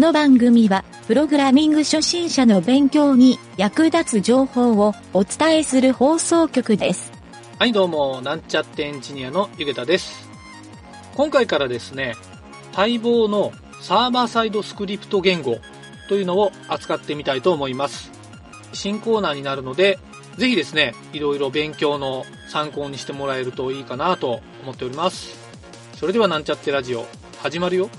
この番組は、プログラミング初心者の勉強に役立つ情報をお伝えする放送局です。はい、どうも、なんちゃってエンジニアのゆげたです。今回からですね、待望のサーバーサイドスクリプト言語というのを扱ってみたいと思います。新コーナーになるので、ぜひですね、いろいろ勉強の参考にしてもらえるといいかなと思っております。それではなんちゃってラジオ、始まるよ。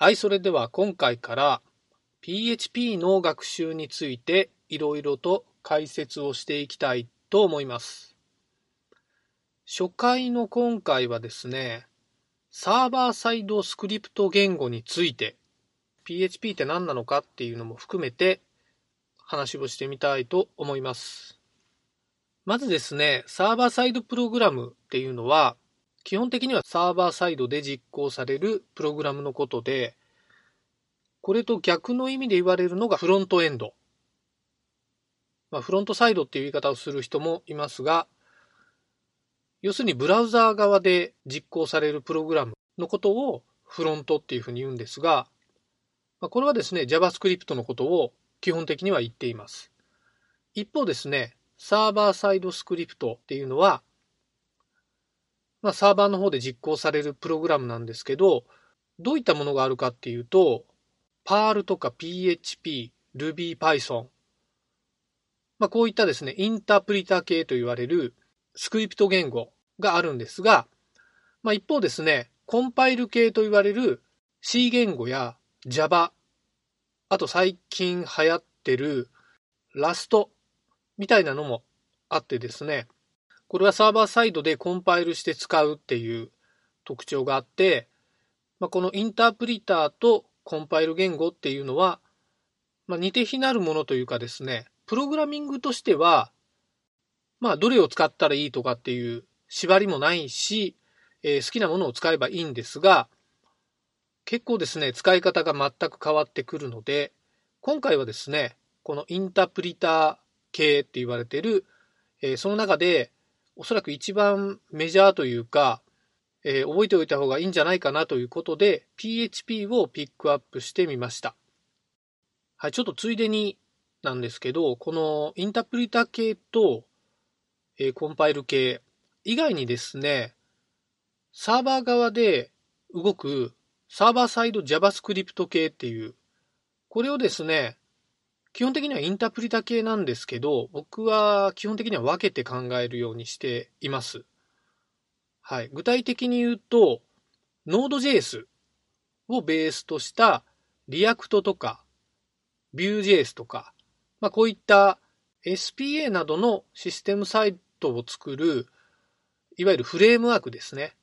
はい、それでは今回から PHP の学習についていろいろと解説をしていきたいと思います。初回の今回はですね、サーバーサイドスクリプト言語について PHP って何なのかっていうのも含めて話をしてみたいと思います。まずですね、サーバーサイドプログラムっていうのは基本的にはサーバーサイドで実行されるプログラムのことで、これと逆の意味で言われるのがフロントエンド。まあ、フロントサイドっていう言い方をする人もいますが、要するにブラウザー側で実行されるプログラムのことをフロントっていうふうに言うんですが、まあ、これはですね、JavaScript のことを基本的には言っています。一方ですね、サーバーサイドスクリプトっていうのは、まあ、サーバーの方で実行されるプログラムなんですけど、どういったものがあるかっていうと、Perl とか PHP、Ruby、Python、まあ、こういったですね、インタープリタ系と言われるスクリプト言語があるんですが、まあ、一方ですね、コンパイル系と言われる C 言語や Java、あと最近流行ってる Rust みたいなのもあってですね、これはサーバーサイドでコンパイルして使うっていう特徴があって、まあ、このインタープリターとコンパイル言語っていうのは、まあ、似て非なるものというかですね、プログラミングとしては、まあ、どれを使ったらいいとかっていう縛りもないし、えー好きなものを使えばいいんですが、結構ですね、使い方が全く変わってくるので、今回はですね、このインタープリター系って言われてる、えーその中で、おそらく一番メジャーというか、えー覚えておいた方がいいんじゃないかなということで、PHP をピックアップしてみました。はい、ちょっとついでになんですけど、このインタープリタ系と、えーコンパイル系以外にですね、サーバー側で動くサーバーサイド JavaScript 系っていう、これをですね、基本的にはインタープリタ系なんですけど、僕は基本的には分けて考えるようにしています。はい。具体的に言うと、Node.js をベースとした React とか Vue.js とか、まあこういった SPA などのシステムサイトを作る、いわゆるフレームワークですね。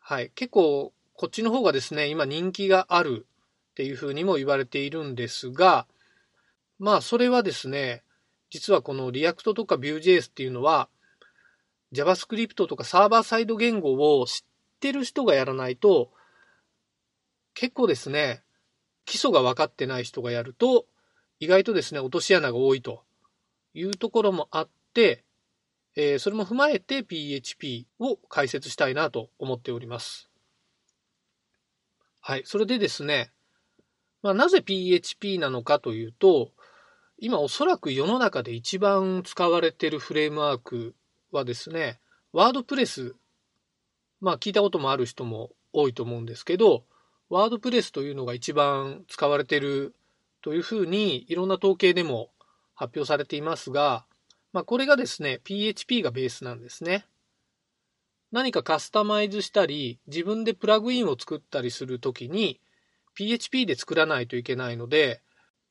はい。結構、こっちの方がですね、今人気があるっていうふうにも言われているんですが、まあそれはですね、実はこの React とか Vue.js っていうのは JavaScript とかサーバーサイド言語を知ってる人がやらないと結構ですね、基礎が分かってない人がやると意外とですね、落とし穴が多いというところもあって、えーそれも踏まえて PHP を解説したいなと思っております。はい。それでですね、まあ、なぜ PHP なのかというと、今おそらく世の中で一番使われているフレームワークはですね、ワードプレス、まあ聞いたこともある人も多いと思うんですけど、ワードプレスというのが一番使われているというふうにいろんな統計でも発表されていますが、まあこれがですね、PHP がベースなんですね。何かカスタマイズしたり、自分でプラグインを作ったりするときに、PHP で作らないといけないので、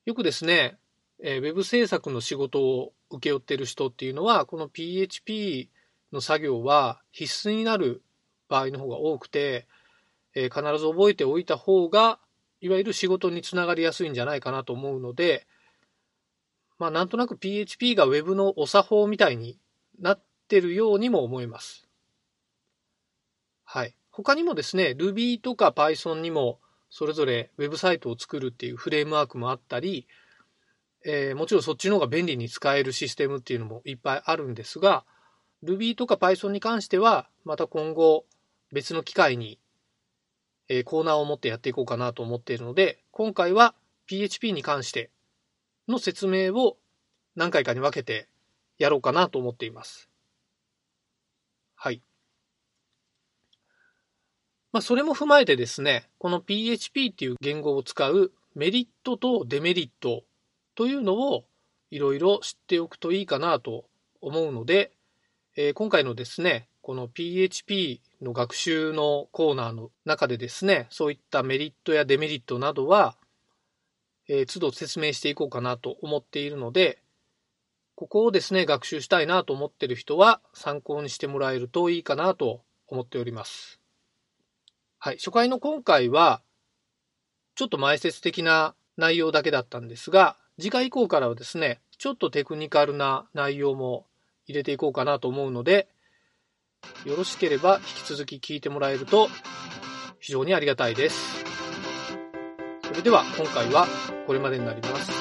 よくですね、えーウェブ制作の仕事を請け負っている人っていうのは、この PHP の作業は必須になる場合の方が多くて、えー必ず覚えておいた方が、いわゆる仕事につながりやすいんじゃないかなと思うので、まあなんとなく PHP が Web のお作法みたいになってるようにも思えます。はい。他にもですね、Ruby とか Python にもそれぞれウェブサイトを作るっていうフレームワークもあったり、えー、もちろんそっちの方が便利に使えるシステムっていうのもいっぱいあるんですが、Ruby とか Python に関しては、また今後別の機会に、えー、コーナーを持ってやっていこうかなと思っているので、今回は PHP に関しての説明を何回かに分けてやろうかなと思っています。はい。まあ、それも踏まえてですね、この PHP っていう言語を使うメリットとデメリットというのをいろいろ知っておくといいかなと思うので、えー、今回のですね、この PHP の学習のコーナーの中でですね、そういったメリットやデメリットなどは、えー、都度説明していこうかなと思っているので、ここをですね、学習したいなと思っている人は参考にしてもらえるといいかなと思っております。はい、初回の今回は、ちょっと前説的な内容だけだったんですが、次回以降からはですね、ちょっとテクニカルな内容も入れていこうかなと思うので、よろしければ引き続き聞いてもらえると非常にありがたいです。それでは今回はこれまでになります。